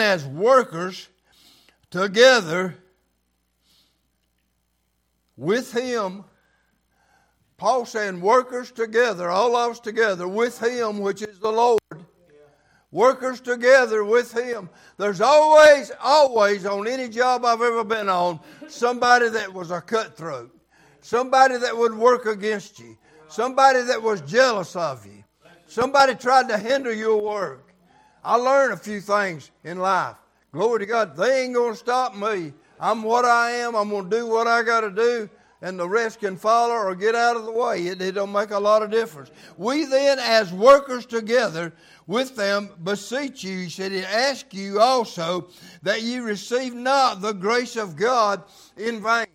as workers together with him. Paul saying, workers together, all of us together with him, which is the Lord. Workers together with him. There's always, always on any job I've ever been on, somebody that was a cutthroat, somebody that would work against you, somebody that was jealous of you, somebody tried to hinder your work. I learned a few things in life. Glory to God. They ain't going to stop me. I'm what I am. I'm going to do what I got to do, and the rest can follow or get out of the way. It, it don't make a lot of difference. We then, as workers together with them, beseech you, he said, ask you also that ye receive not the grace of God in vain.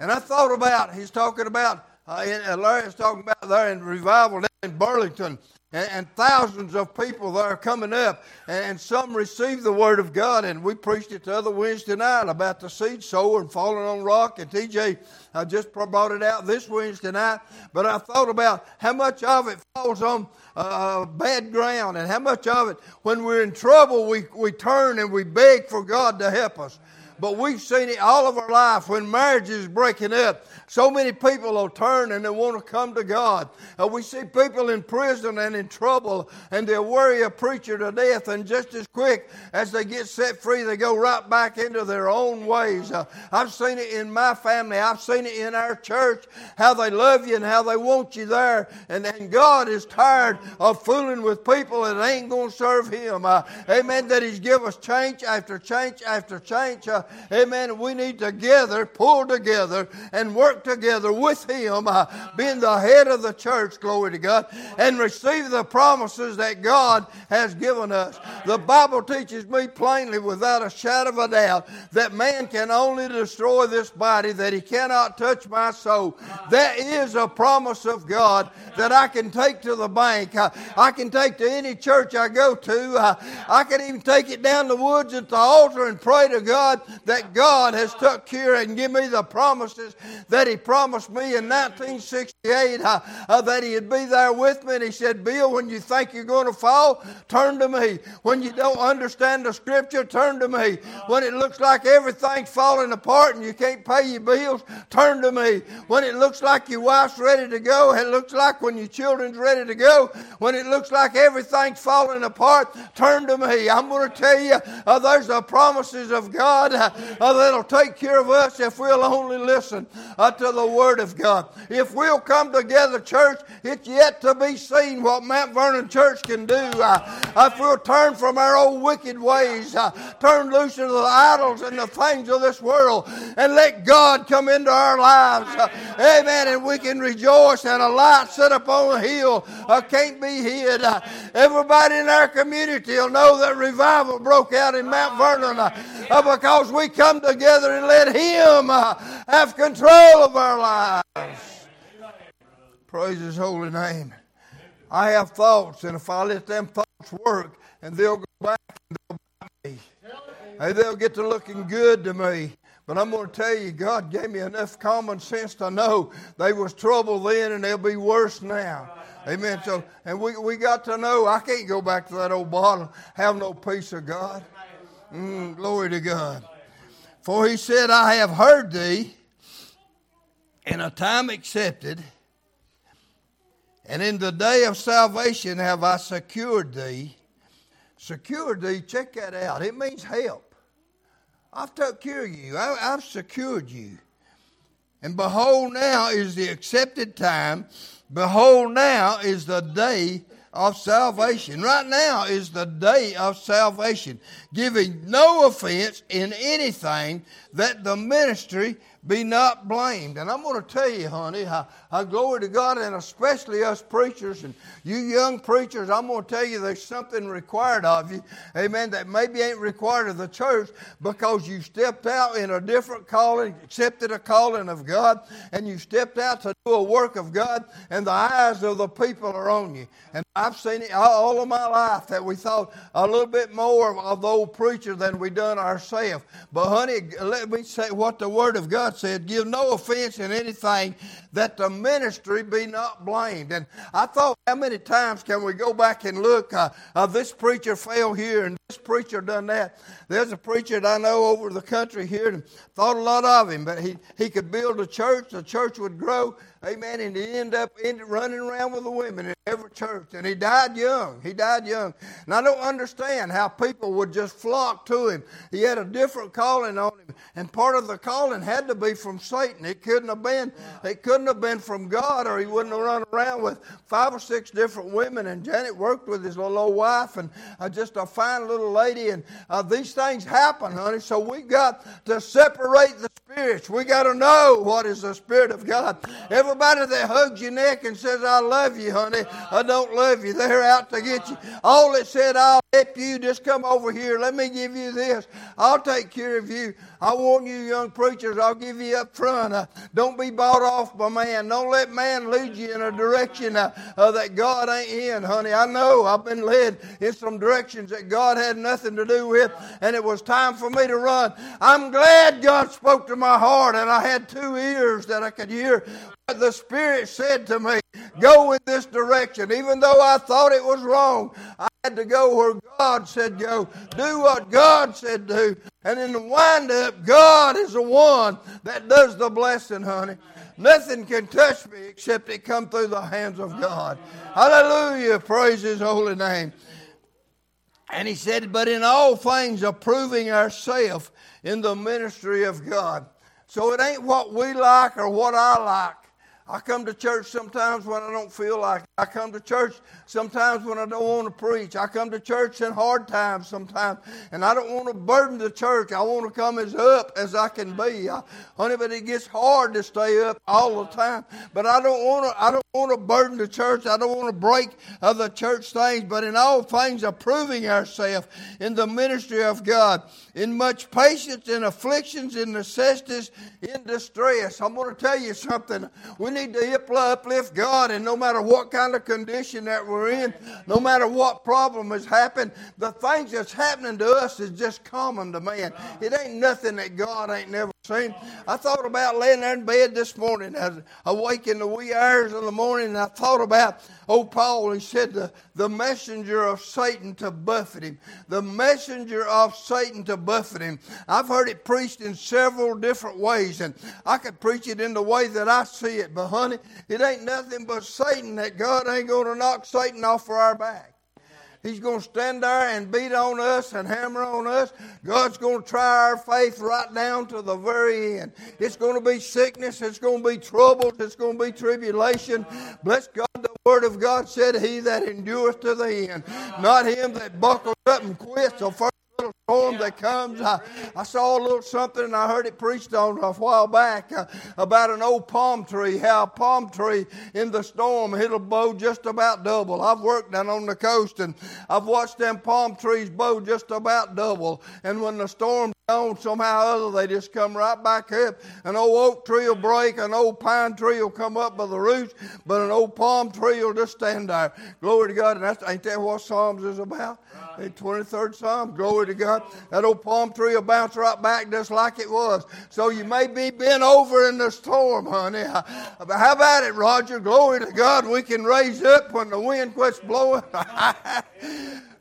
And I thought about, he's talking about, uh, uh, Larry's talking about there in revival down in Burlington and, and, thousands of people that are coming up, and, some receive the Word of God. And we preached it the other Wednesday night about the seed sower and falling on rock. And TJ I just brought it out this Wednesday night. But I thought about how much of it falls on uh, bad ground, and how much of it, when we're in trouble, we, we turn and we beg for God to help us. But we've seen it all of our life when marriage is breaking up. So many people will turn and they want to come to God. Uh, we see people in prison and in trouble, and they'll worry a preacher to death, and just as quick as they get set free, they go right back into their own ways. Uh, I've seen it in my family, I've seen it in our church, how they love you and how they want you there. And, and God is tired of fooling with people that ain't going to serve Him. Uh, amen. That He's give us change after change after change. Uh, amen. We need together, pull together, and work together with Him, uh, being the head of the church, glory to God, and receive the promises that God has given us. The Bible teaches me plainly, without a shadow of a doubt, that man can only destroy this body, that he cannot touch my soul. That is a promise of God that I can take to the bank. I, I can take to any church I go to. I, I can even take it down the woods at the altar and pray to God that God has took care and give me the promises that he promised me in 1968 uh, uh, that He'd be there with me. And He said, Bill, when you think you're going to fall, turn to me. When you don't understand the Scripture, turn to me. When it looks like everything's falling apart and you can't pay your bills, turn to me. When it looks like your wife's ready to go, it looks like when your children's ready to go, when it looks like everything's falling apart, turn to me. I'm going to tell you, uh, there's the promises of God uh, that'll take care of us if we'll only listen. Uh, to the Word of God. If we'll come together, church, it's yet to be seen what Mount Vernon Church can do. Uh, if we'll turn from our old wicked ways, uh, turn loose to the idols and the things of this world, and let God come into our lives. Uh, amen. And we can rejoice and a light set up on a hill uh, can't be hid. Uh, everybody in our community will know that revival broke out in Mount Vernon uh, because we come together and let Him have control of our lives. Praise His holy name. I have thoughts, and if I let them thoughts work, and they'll go back and they'll bite me, and they'll get to looking good to me. But I'm going to tell you, God gave me enough common sense to know they was trouble then, and they'll be worse now. Amen. So, and we, we got to know I can't go back to that old bottle, have no peace of God. Mm, glory to God. For he said, I have heard thee in a time accepted, and in the day of salvation have I secured thee. Secured thee, check that out. It means help. I've took care of you. I, have secured you. And behold, now is the accepted time. Behold, now is the day of salvation. Right now is the day of salvation, giving no offense in anything that the ministry be not blamed. And I'm going to tell you, honey, I, how glory to God, and especially us preachers and you young preachers, I'm going to tell you there's something required of you, amen, that maybe ain't required of the church because you stepped out in a different calling, accepted a calling of God, and you stepped out to do a work of God, and the eyes of the people are on you. And I've seen it all of my life that we thought a little bit more of the old preacher than we done ourselves. But honey, let me say what the Word of God God said, Give no offense in anything, that the ministry be not blamed. And I thought, how many times can we go back and look? Uh, uh, this preacher failed here and this preacher done that. There's a preacher that I know over the country here and thought a lot of him, but he, he could build a church, the church would grow, Amen. And he ended up running around with the women in every church. And he died young. He died young. And I don't understand how people would just flock to him. He had a different calling on him. And part of the calling had to be from Satan. It couldn't have been, it couldn't have been from God, or he wouldn't have run around with five or six different women. And Janet worked with his little old wife and uh, just a fine little lady. And uh, these things happen, honey. So we've got to separate the spirits. We got to know what is the Spirit of God. Every Everybody that hugs your neck and says, I love you, honey, I don't love you. They're out to get you. All that said, I'll help you, just come over here. Let me give you this. I'll take care of you. I want you young preachers, I'll give you up front. Uh, don't be bought off by man. Don't let man lead you in a direction uh, uh, that God ain't in, honey. I know I've been led in some directions that God had nothing to do with, and it was time for me to run. I'm glad God spoke to my heart, and I had two ears that I could hear the Spirit said to me, Go in this direction. Even though I thought it was wrong, I had to go where God said go. Do what God said do. And in the wind up, God is the one that does the blessing, honey. Nothing can touch me except it come through the hands of God. Hallelujah. Praise his holy name. And he said, But in all things approving ourselves in the ministry of God. So it ain't what we like or what I like. I come to church sometimes when I don't feel like it. I come to church sometimes when I don't want to preach. I come to church in hard times sometimes, and I don't want to burden the church. I want to come as up as I can be. I, honey, but it gets hard to stay up all the time. But I don't want to. I don't want to burden the church. I don't want to break other church things. But in all things, approving ourselves in the ministry of God, in much patience, in afflictions, in necessities, in distress. I'm going to tell you something. We need to uplift God, and no matter what kind of condition that we're in, no matter what problem has happened, the things that's happening to us is just common to man. It ain't nothing that God ain't never seen. I thought about laying there in bed this morning. I was awake in the wee hours of the morning, and I thought about old Paul. He said, the, the messenger of Satan to buffet him. The messenger of Satan to buffet him. I've heard it preached in several different ways, and I could preach it in the way that I see it. But, honey, it ain't nothing but Satan that God ain't going to knock Satan off for our back. He's going to stand there and beat on us and hammer on us. God's going to try our faith right down to the very end. It's going to be sickness. It's going to be trouble. It's going to be tribulation. Bless God. The Word of God said, He that endureth to the end, not him that buckles up and quits. Little storm that comes. I, I saw a little something and I heard it preached on a while back uh, about an old palm tree, how a palm tree in the storm, it'll bow just about double. I've worked down on the coast and I've watched them palm trees bow just about double. And when the storm on somehow or other, they just come right back up. An old oak tree will break, an old pine tree will come up by the roots, but an old palm tree will just stand there. Glory to God. And that's, ain't that what Psalms is about? The 23rd Psalm. Glory to God. That old palm tree will bounce right back just like it was. So you may be bent over in the storm, honey. But how about it, Roger? Glory to God. We can raise up when the wind quits blowing.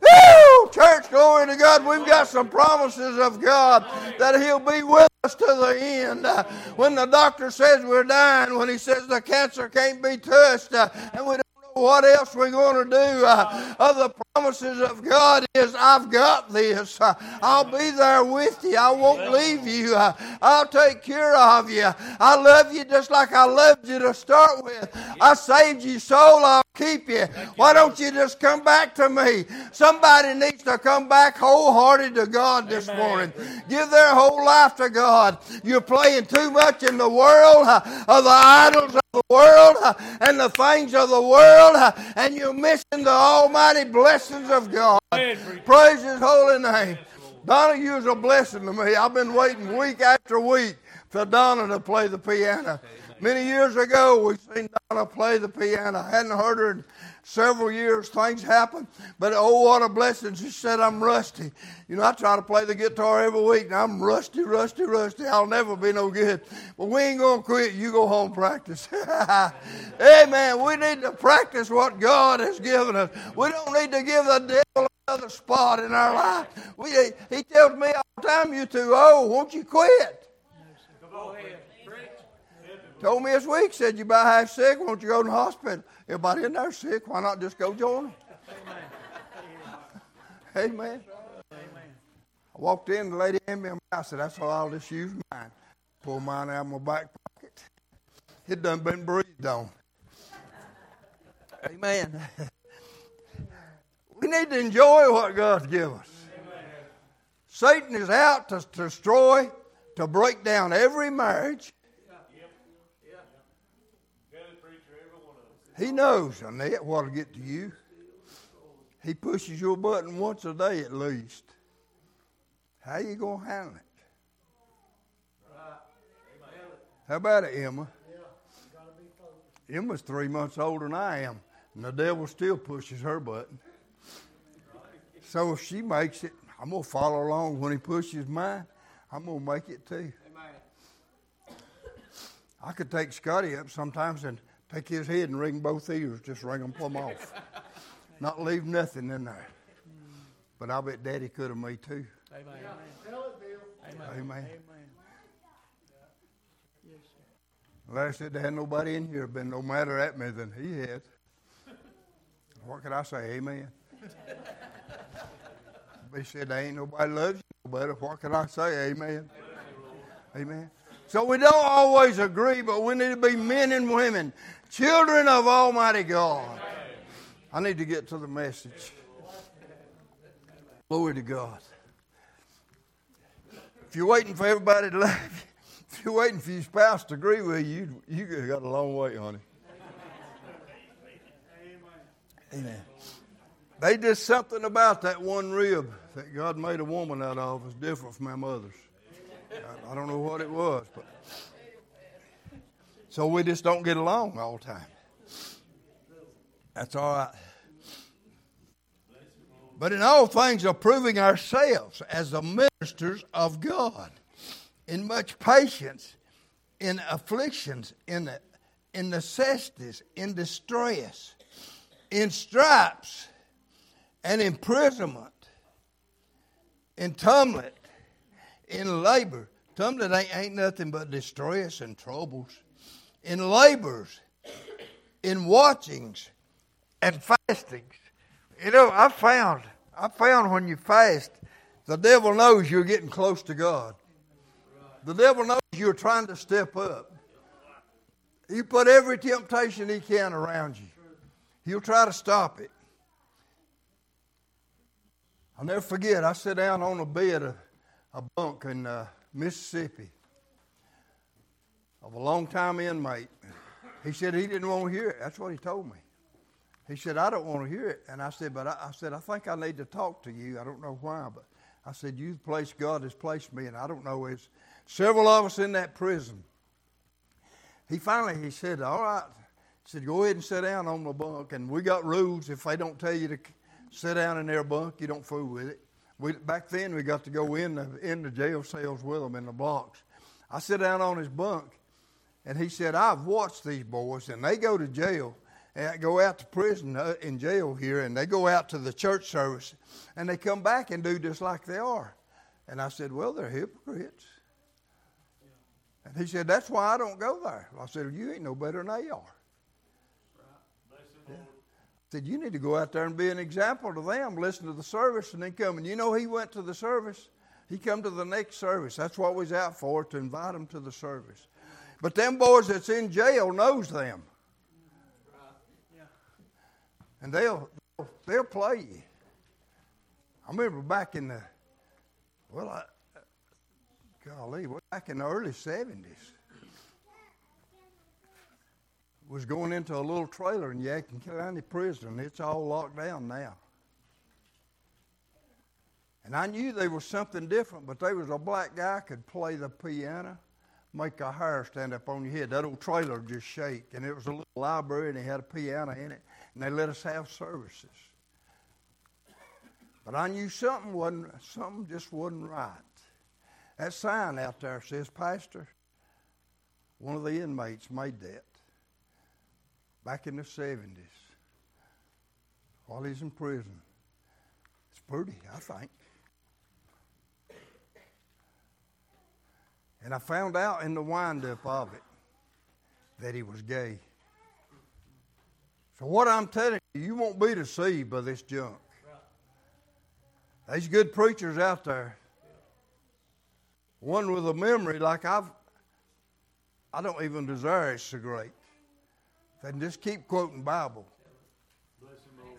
Woo! Church, glory to God. We've got some promises of God that He'll be with us to the end. When the doctor says we're dying, when he says the cancer can't be touched, uh, and we what else we're going to do, uh, other promises of God is, I've got this. Uh, I'll be there with you. I won't leave you. Uh, I'll take care of you. I love you just like I loved you to start with. I saved you soul. I'll keep you. Why don't you just come back to me? Somebody needs to come back wholehearted to God this morning. Give their whole life to God. You're playing too much in the world, uh, of the idols the world, and the things of the world, and you're missing the almighty blessings of God. Praise His holy name. Donna, you're a blessing to me. I've been waiting week after week for Donna to play the piano. Many years ago, we seen Donna play the piano. I hadn't heard her in several years. Things happen, but oh, what a blessing! She said, "I'm rusty." You know, I try to play the guitar every week, and I'm rusty, rusty, rusty. I'll never be no good. But we ain't gonna quit. You go home practice. Amen. We need to practice what God has given us. We don't need to give the devil another spot in our life. We, he tells me all the time, "You too old. Won't you quit?" Go ahead. Told me this week, said you about half sick, won't you go to the hospital? Everybody in there sick, why not just go join them? Amen. Amen. I walked in, the lady handed me a. I said, that's all, I'll just use mine. Pull mine out of my back pocket. It done been breathed on. Amen. we need to enjoy what God's given us. Amen. Satan is out to destroy, to break down every marriage, He knows, Annette, what'll get to you. He pushes your button once a day at least. How you gonna handle it? How about it, Emma? Emma's three months older than I am, and the devil still pushes her button. So if she makes it, I'm gonna follow along. When he pushes mine, I'm gonna make it too. I could take Scotty up sometimes and Take his head and ring both ears, just ring them plumb off. Not leave nothing in there. But I bet Daddy could have me too. Amen. Amen. Amen. Last said there had nobody in here been no matter at me than he had. What can I say? Amen. he said there ain't nobody loves you no better. What can I say? Amen. Amen. So we don't always agree, but we need to be men and women Children of Almighty God. I need to get to the message. Glory to God. If you're waiting for everybody to love you, if you're waiting for your spouse to agree with you, you got a long way, honey. Amen. They did something about that one rib that God made a woman out of was different from my mother's. I, I don't know what it was, but so we just don't get along all the time. That's all right. But in all things, approving ourselves as the ministers of God, in much patience, in afflictions, in, in necessities, in distress, in stripes, and imprisonment, in tumult, in labor. Tumult ain't, ain't nothing but distress and troubles in labors, in watchings, and fastings. You know, I found, I found when you fast, the devil knows you're getting close to God. The devil knows you're trying to step up. He put every temptation he can around you. He'll try to stop it. I'll never forget, I sat down on a bed, a, a bunk in uh, Mississippi of a long-time inmate. He said he didn't want to hear it. That's what he told me. He said, I don't want to hear it. And I said, but I, I said, I think I need to talk to you. I don't know why, but I said, you the place God has placed me, and I don't know. It's several of us in that prison. He finally, he said, all right. He said, go ahead and sit down on the bunk. And we got rules. If they don't tell you to sit down in their bunk, you don't fool with it. We, back then, we got to go in the, in the jail cells with them in the blocks. I sit down on his bunk, and he said, I've watched these boys, and they go to jail, and go out to prison uh, in jail here, and they go out to the church service, and they come back and do just like they are. And I said, Well, they're hypocrites. And he said, That's why I don't go there. I said, You ain't no better than they are. I said, You need to go out there and be an example to them, listen to the service, and then come. And you know, he went to the service. He come to the next service. That's what we was out for, to invite them to the service. But them boys that's in jail knows them. And they'll, they'll play you. I remember back in the, well, I, golly, back in the early 70s, was going into a little trailer in Yadkin County Prison. It's all locked down now. And I knew there was something different, but there was a black guy could play the piano make a hair stand up on your head. That old trailer just shake. And it was a little library, and they had a piano in it, and they let us have services. But I knew something wasn't something just wasn't right. That sign out there says, Pastor, one of the inmates made that back in the 70s while he's in prison. It's pretty, I think. And I found out in the windup of it that he was gay. So, what I'm telling you, you won't be deceived by this junk. There's good preachers out there. One with a memory like I've, I don't even desire it so great. They can just keep quoting Bible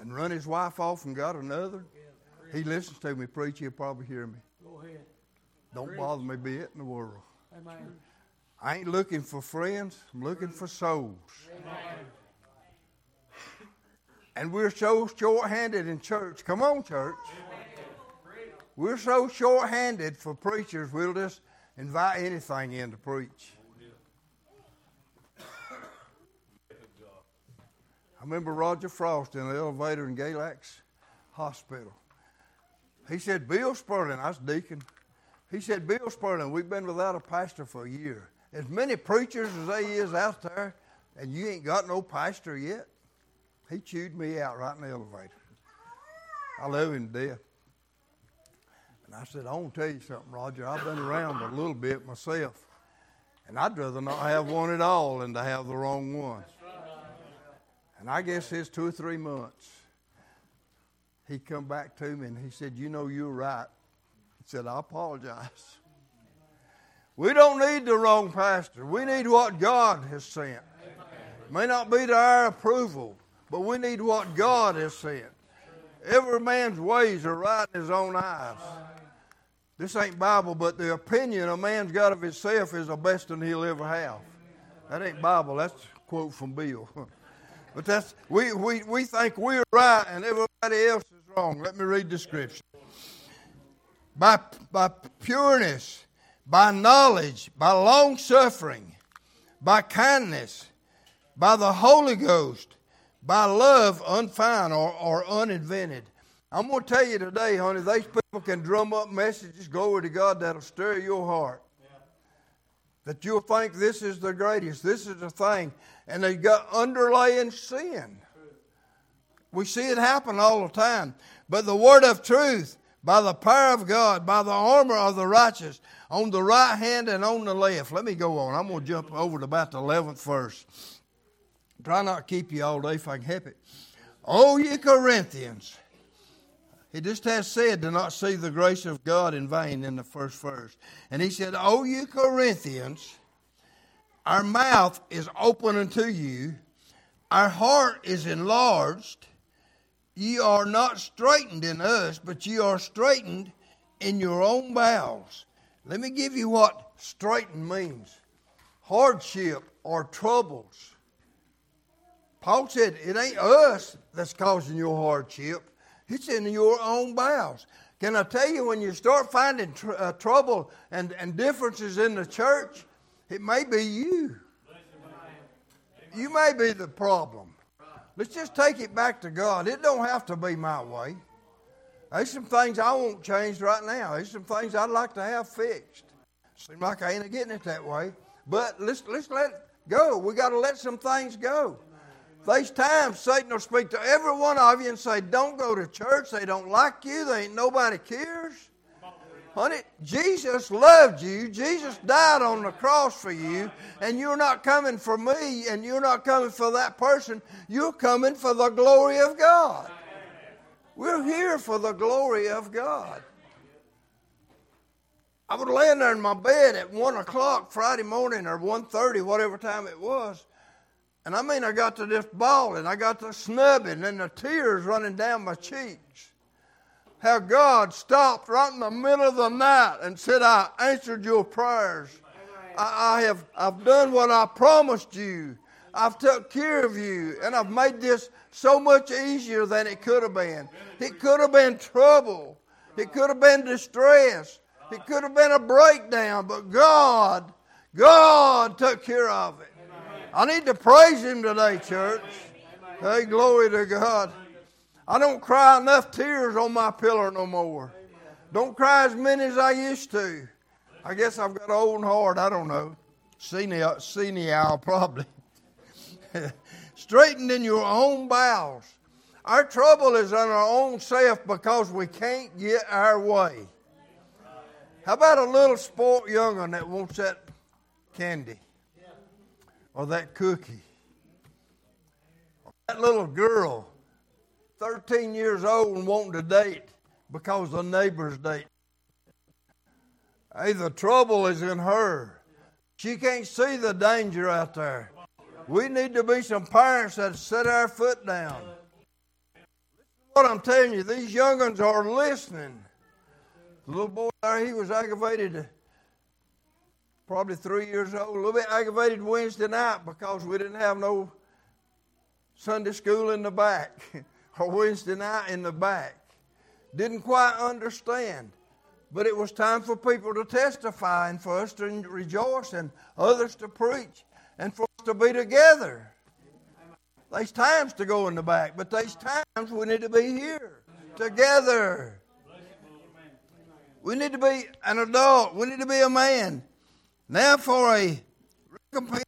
and run his wife off and got another. He listens to me preach, he'll probably hear me. Go ahead. Don't bother me a bit in the world. Amen. I ain't looking for friends, I'm looking for souls. And we're so short handed in church. Come on, church. We're so short handed for preachers, we'll just invite anything in to preach. I remember Roger Frost in the elevator in Galax Hospital. He said, Bill Sperling, I was deacon. He said, Bill Sperling, we've been without a pastor for a year. As many preachers as they is out there, and you ain't got no pastor yet. He chewed me out right in the elevator. I love him to death. And I said, I want to tell you something, Roger. I've been around a little bit myself. And I'd rather not have one at all than to have the wrong one. And I guess it's two or three months. He come back to me and he said, You know, you're right. Said, I apologize. We don't need the wrong pastor. We need what God has sent. It may not be to our approval, but we need what God has sent. Every man's ways are right in his own eyes. This ain't Bible, but the opinion a man's got of himself is the best one he'll ever have. That ain't Bible. That's a quote from Bill. but that's we, we, we think we're right and everybody else is wrong. Let me read the scripture. By, by pureness, by knowledge, by long suffering, by kindness, by the Holy Ghost, by love unfound or, or uninvented. I'm going to tell you today, honey, these people can drum up messages, glory to God, that'll stir your heart. That you'll think this is the greatest, this is the thing. And they've got underlying sin. We see it happen all the time. But the word of truth, by the power of God, by the armor of the righteous, on the right hand and on the left. Let me go on. I'm going to jump over to about the 11th verse. Try not to keep you all day if I can help it. Oh, ye Corinthians. He just has said to not see the grace of God in vain in the first verse. And he said, Oh, you Corinthians, our mouth is open unto you, our heart is enlarged. Ye are not straitened in us, but ye are straitened in your own bowels. Let me give you what straitened means hardship or troubles. Paul said, It ain't us that's causing your hardship, it's in your own bowels. Can I tell you, when you start finding tr- uh, trouble and, and differences in the church, it may be you. You may be the problem. Let's just take it back to God. It don't have to be my way. There's some things I won't change right now. There's some things I'd like to have fixed. Seems like I ain't getting it that way. But let's let's let go. We got to let some things go. There's times Satan will speak to every one of you and say, Don't go to church. They don't like you. They ain't nobody cares. Honey, Jesus loved you. Jesus died on the cross for you. And you're not coming for me and you're not coming for that person. You're coming for the glory of God. We're here for the glory of God. I was laying there in my bed at one o'clock Friday morning or 1.30, whatever time it was. And I mean, I got to just bawling. I got to snubbing and the tears running down my cheeks. How God stopped right in the middle of the night and said, I answered your prayers. I, I have I've done what I promised you. I've took care of you, and I've made this so much easier than it could have been. It could have been trouble. It could have been distress. It could have been a breakdown, but God God took care of it. I need to praise Him today, church. Hey, glory to God. I don't cry enough tears on my pillow no more. Don't cry as many as I used to. I guess I've got an old heart. I don't know. Senile, senile probably. Straightened in your own bowels. Our trouble is on our own self because we can't get our way. How about a little sport young'un that wants that candy or that cookie? Or that little girl, 13 years old and wanting to date because the neighbor's date. Hey, the trouble is in her. She can't see the danger out there. We need to be some parents that set our foot down. What I'm telling you, these young ones are listening. The little boy there, he was aggravated, probably three years old, a little bit aggravated Wednesday night because we didn't have no Sunday school in the back or Wednesday night in the back. Didn't quite understand. But it was time for people to testify and for us to rejoice and others to preach and for us to be together. There's times to go in the back, but there's times we need to be here together. We need to be an adult. We need to be a man. Now, for a recompense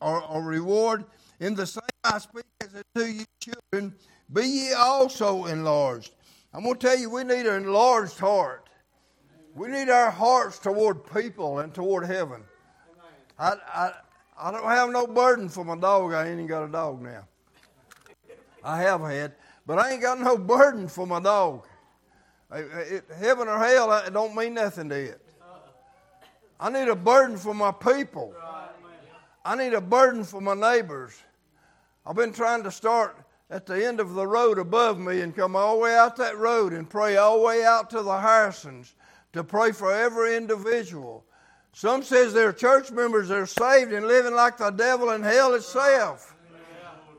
or, or reward, in the same I speak as to you children, be ye also enlarged. I'm going to tell you, we need an enlarged heart. We need our hearts toward people and toward heaven. I, I, I don't have no burden for my dog. I ain't even got a dog now. I have had, but I ain't got no burden for my dog. Heaven or hell, it don't mean nothing to it. I need a burden for my people. I need a burden for my neighbors. I've been trying to start at the end of the road above me and come all the way out that road and pray all the way out to the Harrisons to pray for every individual. Some says they're church members, they're saved and living like the devil in hell itself.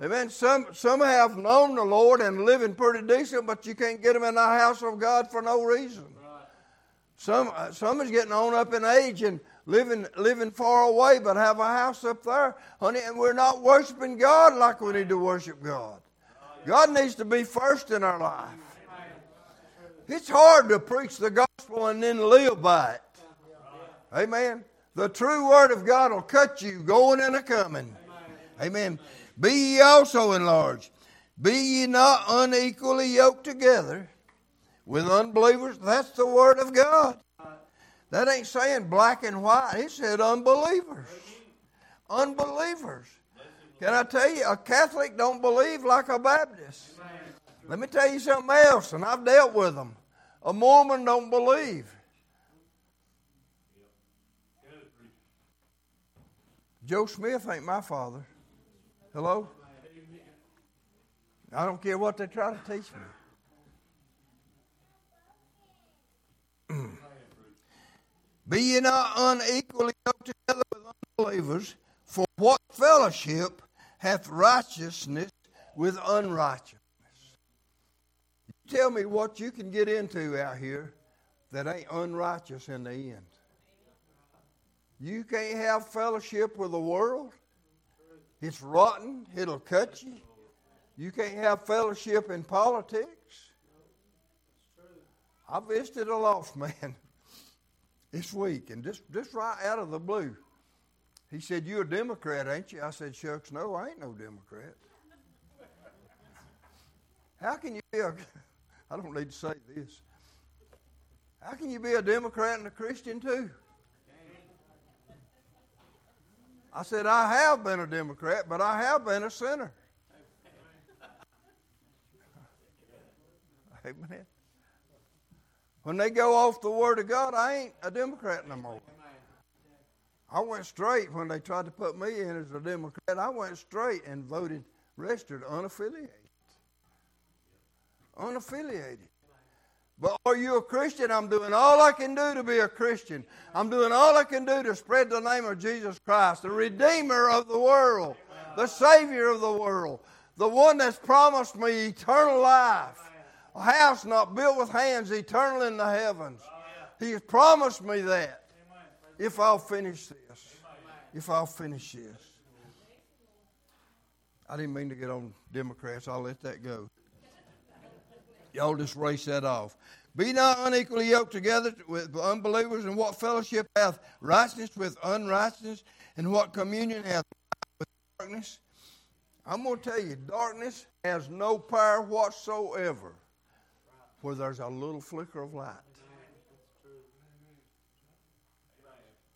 Amen. Some some have known the Lord and living pretty decent, but you can't get them in the house of God for no reason. Some some is getting on up in age and living living far away, but have a house up there, honey. And we're not worshiping God like we need to worship God. God needs to be first in our life. It's hard to preach the gospel and then live by it. Amen. The true word of God will cut you going and a coming. Amen. Be ye also enlarged. Be ye not unequally yoked together with unbelievers. That's the word of God. That ain't saying black and white. It said unbelievers. Unbelievers. Can I tell you, a Catholic don't believe like a Baptist. Let me tell you something else, and I've dealt with them. A Mormon don't believe. Joe Smith ain't my father. Hello? I don't care what they try to teach me. Be ye not unequally yoked together with unbelievers, for what fellowship hath righteousness with unrighteousness? Tell me what you can get into out here that ain't unrighteous in the end. You can't have fellowship with the world. It's rotten. It'll cut you. You can't have fellowship in politics. I visited a lost man this week, and just, just right out of the blue, he said, You're a Democrat, ain't you? I said, Shucks, no, I ain't no Democrat. How can you be a, I don't need to say this. How can you be a Democrat and a Christian too? I said, I have been a Democrat, but I have been a sinner. Amen. When they go off the Word of God, I ain't a Democrat no more. I went straight when they tried to put me in as a Democrat. I went straight and voted registered unaffiliated. Unaffiliated. But are you a Christian? I'm doing all I can do to be a Christian. I'm doing all I can do to spread the name of Jesus Christ, the Redeemer of the world, the Savior of the world, the one that's promised me eternal life, a house not built with hands, eternal in the heavens. He has promised me that if I'll finish this. if I'll finish this. I didn't mean to get on Democrats. I'll let that go. Y'all just race that off. Be not unequally yoked together with unbelievers, and what fellowship hath righteousness with unrighteousness, and what communion hath with darkness? I'm going to tell you, darkness has no power whatsoever where there's a little flicker of light.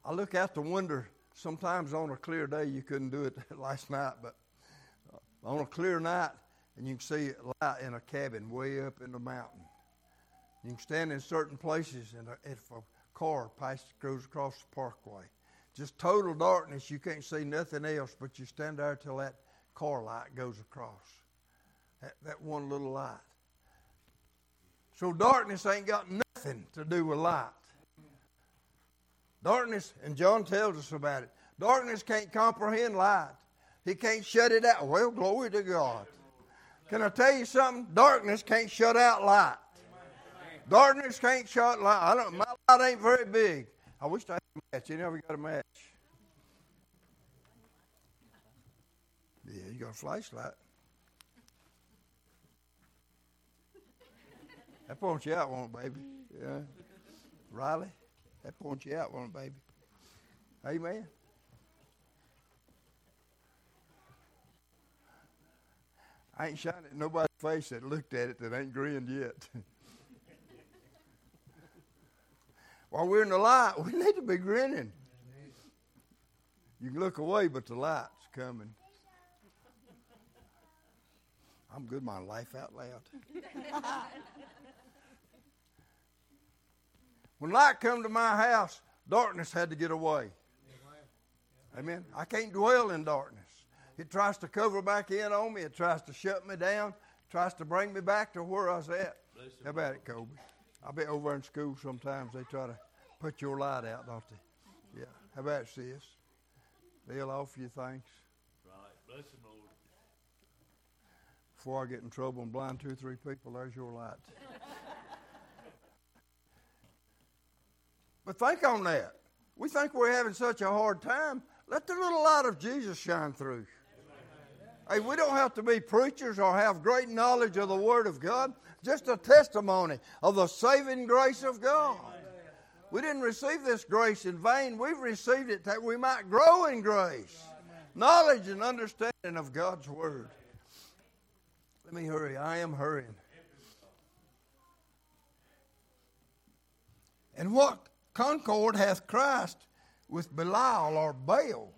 I look out the window sometimes on a clear day. You couldn't do it last night, but uh, on a clear night, and you can see light in a cabin way up in the mountain. You can stand in certain places, and uh, if a car passes, goes across the parkway, just total darkness. You can't see nothing else, but you stand there till that car light goes across. That, that one little light. So darkness ain't got nothing to do with light. Darkness, and John tells us about it. Darkness can't comprehend light. He can't shut it out. Well, glory to God. Can I tell you something? Darkness can't shut out light. Darkness can't shut light. I don't. My light ain't very big. I wish I had a match. You never got a match. Yeah, you got a flashlight. That points you out, won't it, baby? Yeah. Riley, that points you out, it, baby? Amen. I ain't shining at nobody's face that looked at it that ain't grinned yet. While we're in the light, we need to be grinning. You can look away, but the light's coming. I'm good my life out loud. when light come to my house, darkness had to get away. Amen. I can't dwell in darkness. It tries to cover back in on me. It tries to shut me down. It tries to bring me back to where I was at. How about it, Kobe? I bet over in school sometimes they try to put your light out, don't they? Yeah. How about it, sis? They'll offer you things. Right. Bless the Lord. Before I get in trouble and blind two or three people, there's your light. But think on that. We think we're having such a hard time. Let the little light of Jesus shine through. Hey, we don't have to be preachers or have great knowledge of the Word of God, just a testimony of the saving grace of God. We didn't receive this grace in vain. We've received it that we might grow in grace, knowledge, and understanding of God's Word. Let me hurry. I am hurrying. And what concord hath Christ with Belial or Baal?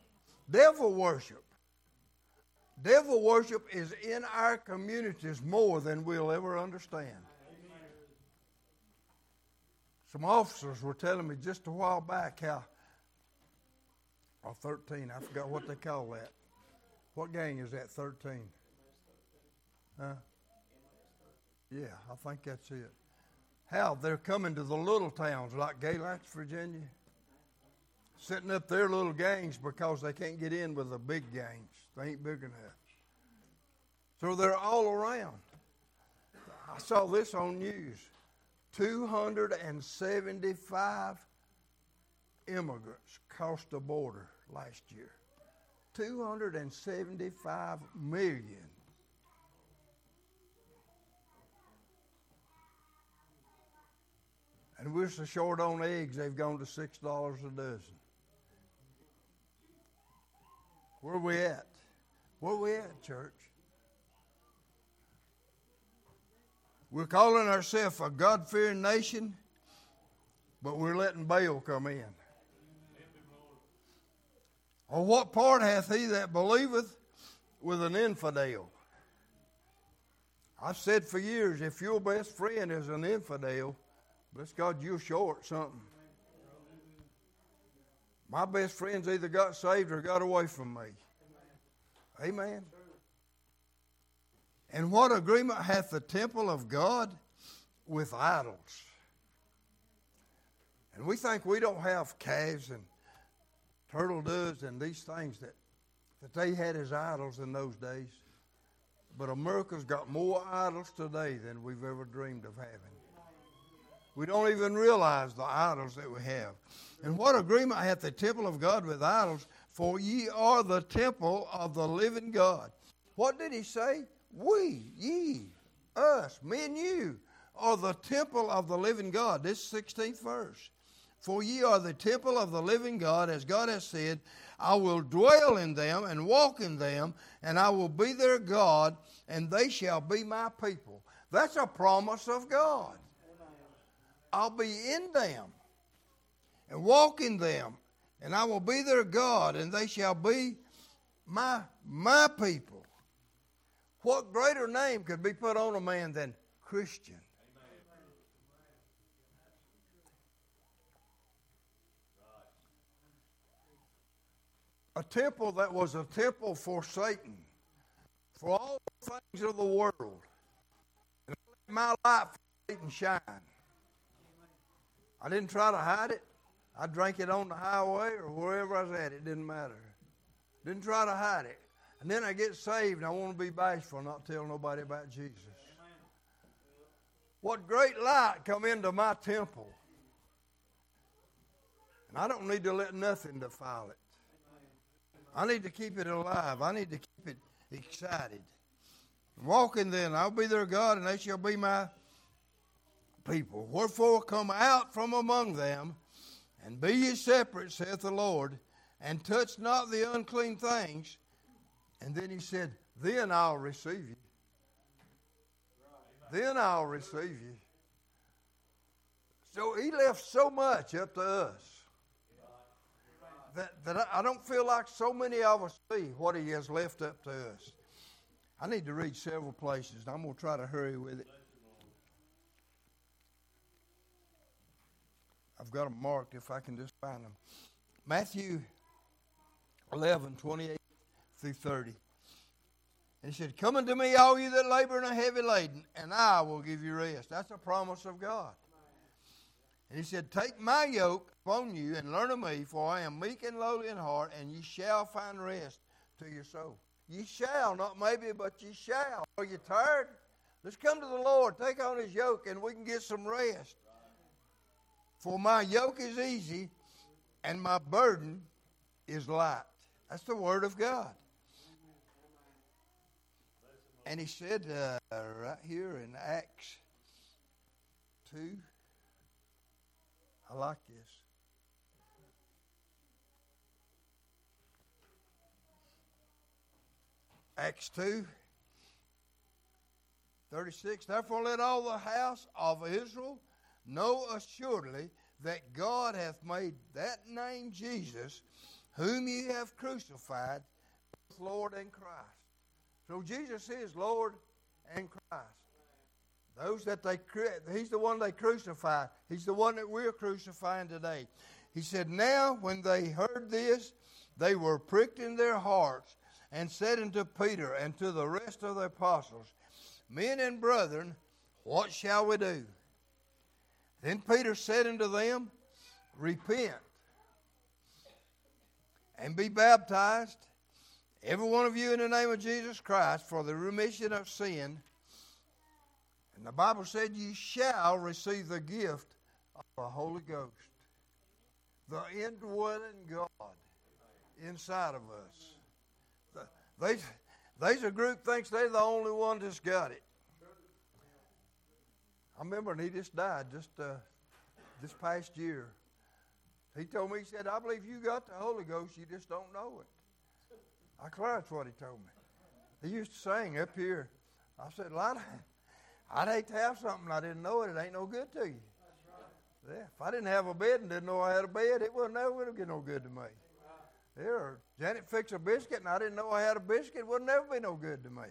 Devil worship. Devil worship is in our communities more than we'll ever understand. Some officers were telling me just a while back how, or 13, I forgot what they call that. What gang is that, 13? Huh? Yeah, I think that's it. How they're coming to the little towns like Gaylord, Virginia, setting up their little gangs because they can't get in with the big gangs. They ain't big enough. So they're all around. I saw this on news 275 immigrants crossed the border last year. 275 million. And we're so short on eggs, they've gone to $6 a dozen. Where we at? Where we at, church? We're calling ourselves a God fearing nation, but we're letting Baal come in. Or what part hath he that believeth with an infidel? I've said for years if your best friend is an infidel, bless God, you're short something. My best friends either got saved or got away from me. Amen. And what agreement hath the temple of God with idols? And we think we don't have calves and turtle doves and these things that, that they had as idols in those days. But America's got more idols today than we've ever dreamed of having. We don't even realize the idols that we have. And what agreement hath the temple of God with idols? For ye are the temple of the living God. What did he say? We, ye, us, me and you, are the temple of the living God. This 16th verse. For ye are the temple of the living God, as God has said, I will dwell in them and walk in them, and I will be their God, and they shall be my people. That's a promise of God. I'll be in them and walk in them, and I will be their God, and they shall be my, my people. What greater name could be put on a man than Christian? A temple that was a temple for Satan, for all things of the world. And let my light for Satan shine. I didn't try to hide it. I drank it on the highway or wherever I was at. It didn't matter. Didn't try to hide it. And then I get saved and I want to be bashful, not tell nobody about Jesus. What great light come into my temple. And I don't need to let nothing defile it. I need to keep it alive. I need to keep it excited. Walking then, I'll be their God, and they shall be my people. Wherefore come out from among them, and be ye separate, saith the Lord, and touch not the unclean things. And then he said, Then I'll receive you. Then I'll receive you. So he left so much up to us that, that I don't feel like so many of us see what he has left up to us. I need to read several places, and I'm going to try to hurry with it. I've got them marked if I can just find them. Matthew 11, 28 through 30. And he said, Come unto me, all you that labor and are heavy laden, and I will give you rest. That's a promise of God. And he said, Take my yoke upon you and learn of me, for I am meek and lowly in heart, and ye shall find rest to your soul. Ye shall, not maybe, but ye shall. Are you tired? Let's come to the Lord, take on his yoke, and we can get some rest. For my yoke is easy and my burden is light. That's the word of God. And he said uh, right here in Acts 2, I like this. Acts 2, 36. Therefore, let all the house of Israel Know assuredly that God hath made that name Jesus, whom ye have crucified, Lord and Christ. So Jesus is Lord and Christ. Those that they he's the one they crucified. He's the one that we're crucifying today. He said, Now when they heard this, they were pricked in their hearts and said unto Peter and to the rest of the apostles, Men and brethren, what shall we do? Then Peter said unto them, Repent and be baptized, every one of you in the name of Jesus Christ, for the remission of sin. And the Bible said, You shall receive the gift of the Holy Ghost, the indwelling God inside of us. They, there's a group thinks they're the only one that's got it. I remember, when he just died just uh, this past year. He told me, he said, I believe you got the Holy Ghost, you just don't know it. I that's what he told me. He used to sing up here. I said, well, I'd, hate to have something I didn't know it. It ain't no good to you. Yeah, if I didn't have a bed and didn't know I had a bed, it would never would get no good to me. There, Janet fixed a biscuit and I didn't know I had a biscuit, it would never be no good to me.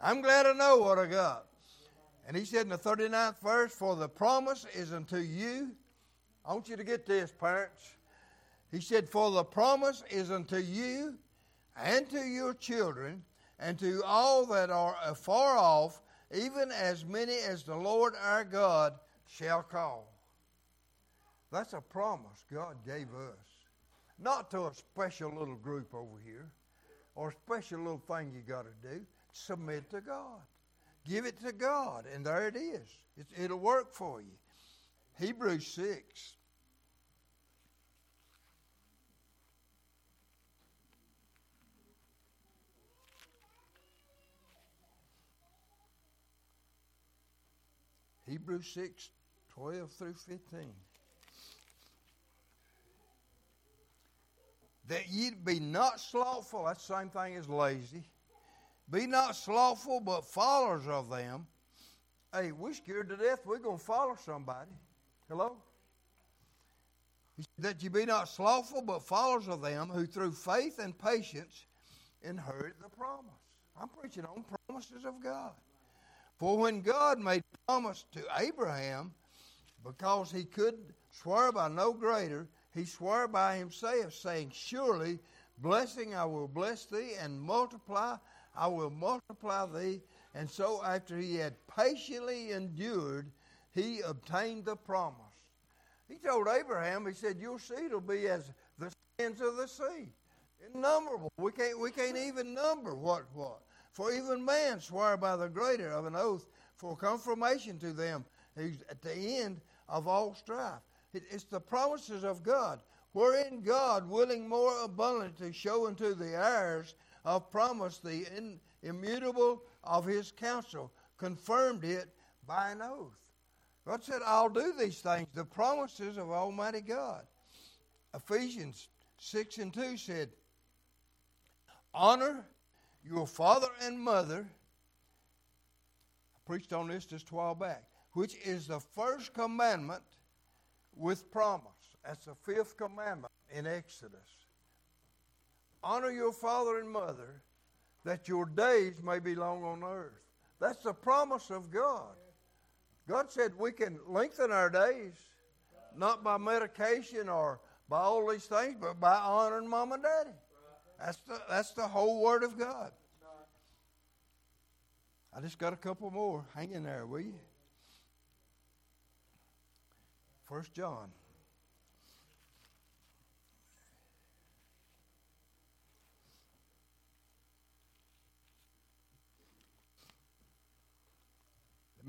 I'm glad I know what I got. And he said in the 39th verse, For the promise is unto you. I want you to get this, parents. He said, For the promise is unto you and to your children and to all that are afar off, even as many as the Lord our God shall call. That's a promise God gave us. Not to a special little group over here or a special little thing you got to do. Submit to God. Give it to God, and there it is. It, it'll work for you. Hebrews 6. Hebrews 6, 12 through 15. That ye be not slothful, that's the same thing as lazy. Be not slothful, but followers of them. Hey, we're scared to death we're going to follow somebody. Hello? That you be not slothful, but followers of them who through faith and patience inherit the promise. I'm preaching on promises of God. For when God made promise to Abraham, because he could swear by no greater, he swore by himself, saying, Surely blessing I will bless thee, and multiply I will multiply thee. And so after he had patiently endured, he obtained the promise. He told Abraham, he said, Your seed will be as the sands of the sea. Innumerable. We can't we can't even number what what. For even man swore by the greater of an oath for confirmation to them who's at the end of all strife. It's the promises of God, wherein God, willing more abundantly to show unto the heirs of promise the immutable of his counsel, confirmed it by an oath. God said, I'll do these things, the promises of Almighty God. Ephesians 6 and 2 said, Honor your father and mother, I preached on this just a while back, which is the first commandment with promise. That's the fifth commandment in Exodus. Honor your father and mother that your days may be long on earth. That's the promise of God. God said we can lengthen our days, not by medication or by all these things, but by honoring mom and daddy. That's the, that's the whole Word of God. I just got a couple more. Hang in there, will you? First John.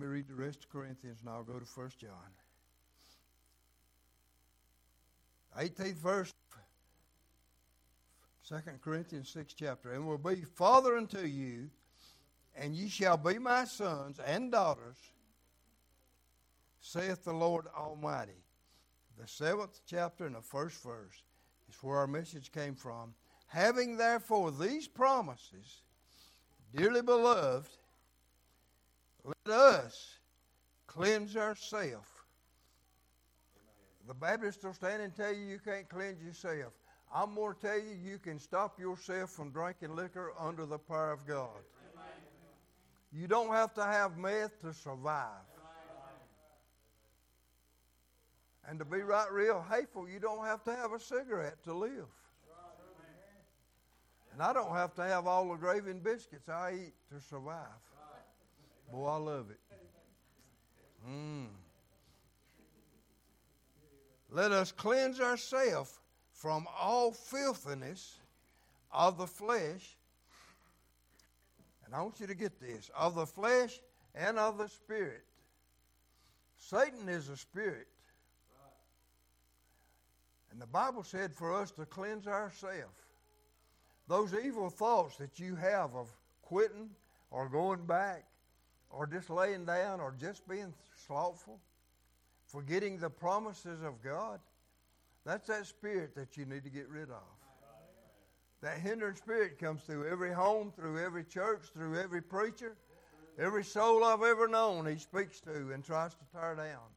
Me read the rest of Corinthians and I'll go to First John. 18th verse 2 Corinthians 6 chapter, and will be father unto you, and ye shall be my sons and daughters, saith the Lord Almighty. The seventh chapter and the first verse is where our message came from. Having therefore these promises, dearly beloved, let us cleanse ourselves. The Baptists will stand and tell you you can't cleanse yourself. I'm going to tell you, you can stop yourself from drinking liquor under the power of God. You don't have to have meth to survive. And to be right real hateful, you don't have to have a cigarette to live. And I don't have to have all the gravy and biscuits I eat to survive. Boy, I love it. Mm. Let us cleanse ourselves from all filthiness of the flesh. And I want you to get this of the flesh and of the spirit. Satan is a spirit. And the Bible said for us to cleanse ourselves. Those evil thoughts that you have of quitting or going back or just laying down or just being slothful, forgetting the promises of God. That's that spirit that you need to get rid of. That hindering spirit comes through every home, through every church, through every preacher, every soul I've ever known, he speaks to and tries to tear down.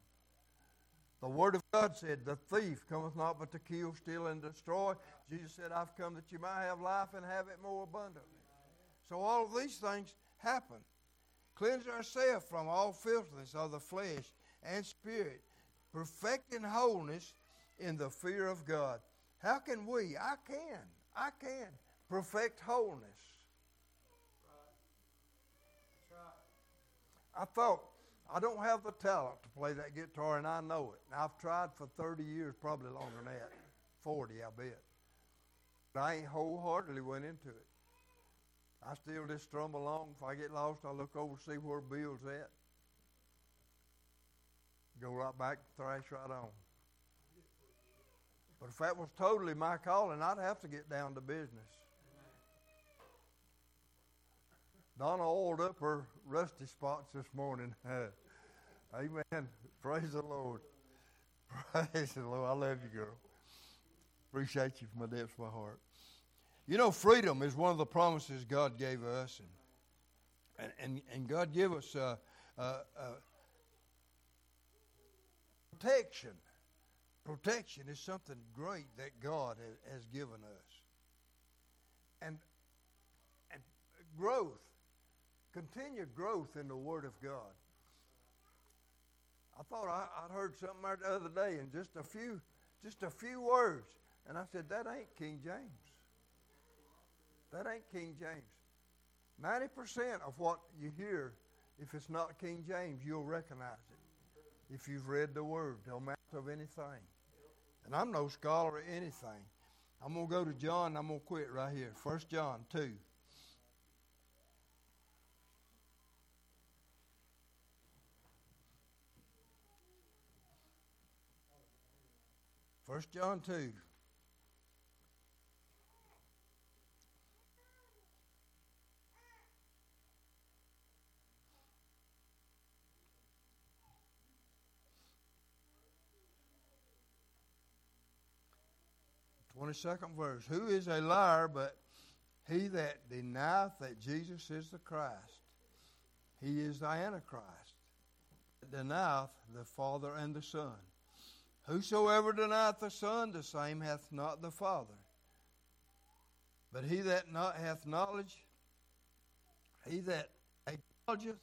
The Word of God said, The thief cometh not but to kill, steal, and destroy. Jesus said, I've come that you might have life and have it more abundantly. So all of these things happen. Cleanse ourselves from all filthiness of the flesh and spirit, perfecting wholeness in the fear of God. How can we? I can. I can perfect wholeness. I thought, I don't have the talent to play that guitar, and I know it. And I've tried for 30 years, probably longer than that 40, I bet. But I ain't wholeheartedly went into it. I still just strum along. If I get lost, I look over see where Bill's at. Go right back, thrash right on. But if that was totally my calling, I'd have to get down to business. Donna oiled up her rusty spots this morning. Amen. Praise the Lord. Praise the Lord. I love you, girl. Appreciate you from the depths of my heart. You know, freedom is one of the promises God gave us, and and, and God gave us uh, uh, uh, protection. Protection is something great that God has, has given us, and and growth, continued growth in the Word of God. I thought I, would heard something the other day in just a few, just a few words, and I said that ain't King James. That ain't King James. Ninety percent of what you hear, if it's not King James, you'll recognize it. If you've read the Word, no matter of anything. And I'm no scholar of anything. I'm gonna go to John. I'm gonna quit right here. First John two. First John 2. Twenty second verse. Who is a liar but he that denieth that Jesus is the Christ? He is the Antichrist. Denieth the Father and the Son. Whosoever denieth the Son, the same hath not the Father. But he that not hath knowledge, he that acknowledgeth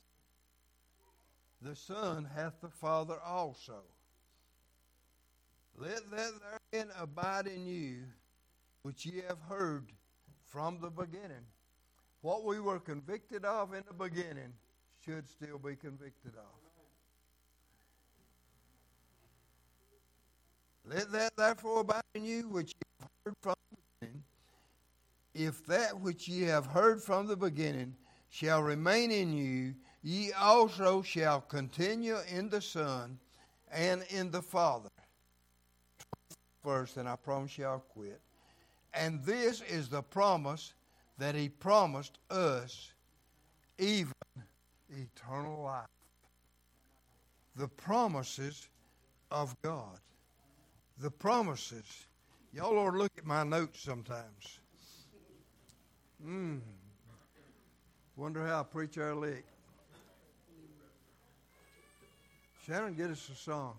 the Son hath the Father also. Let that therein abide in you, which ye have heard from the beginning. What we were convicted of in the beginning should still be convicted of. Let that therefore abide in you which ye have heard from the beginning. If that which ye have heard from the beginning shall remain in you, ye also shall continue in the Son and in the Father. Verse, and I promise you I'll quit. And this is the promise that he promised us, even eternal life. The promises of God the promises. Y'all ought to look at my notes sometimes. Hmm. Wonder how I preach our lick. Shannon, get us a song.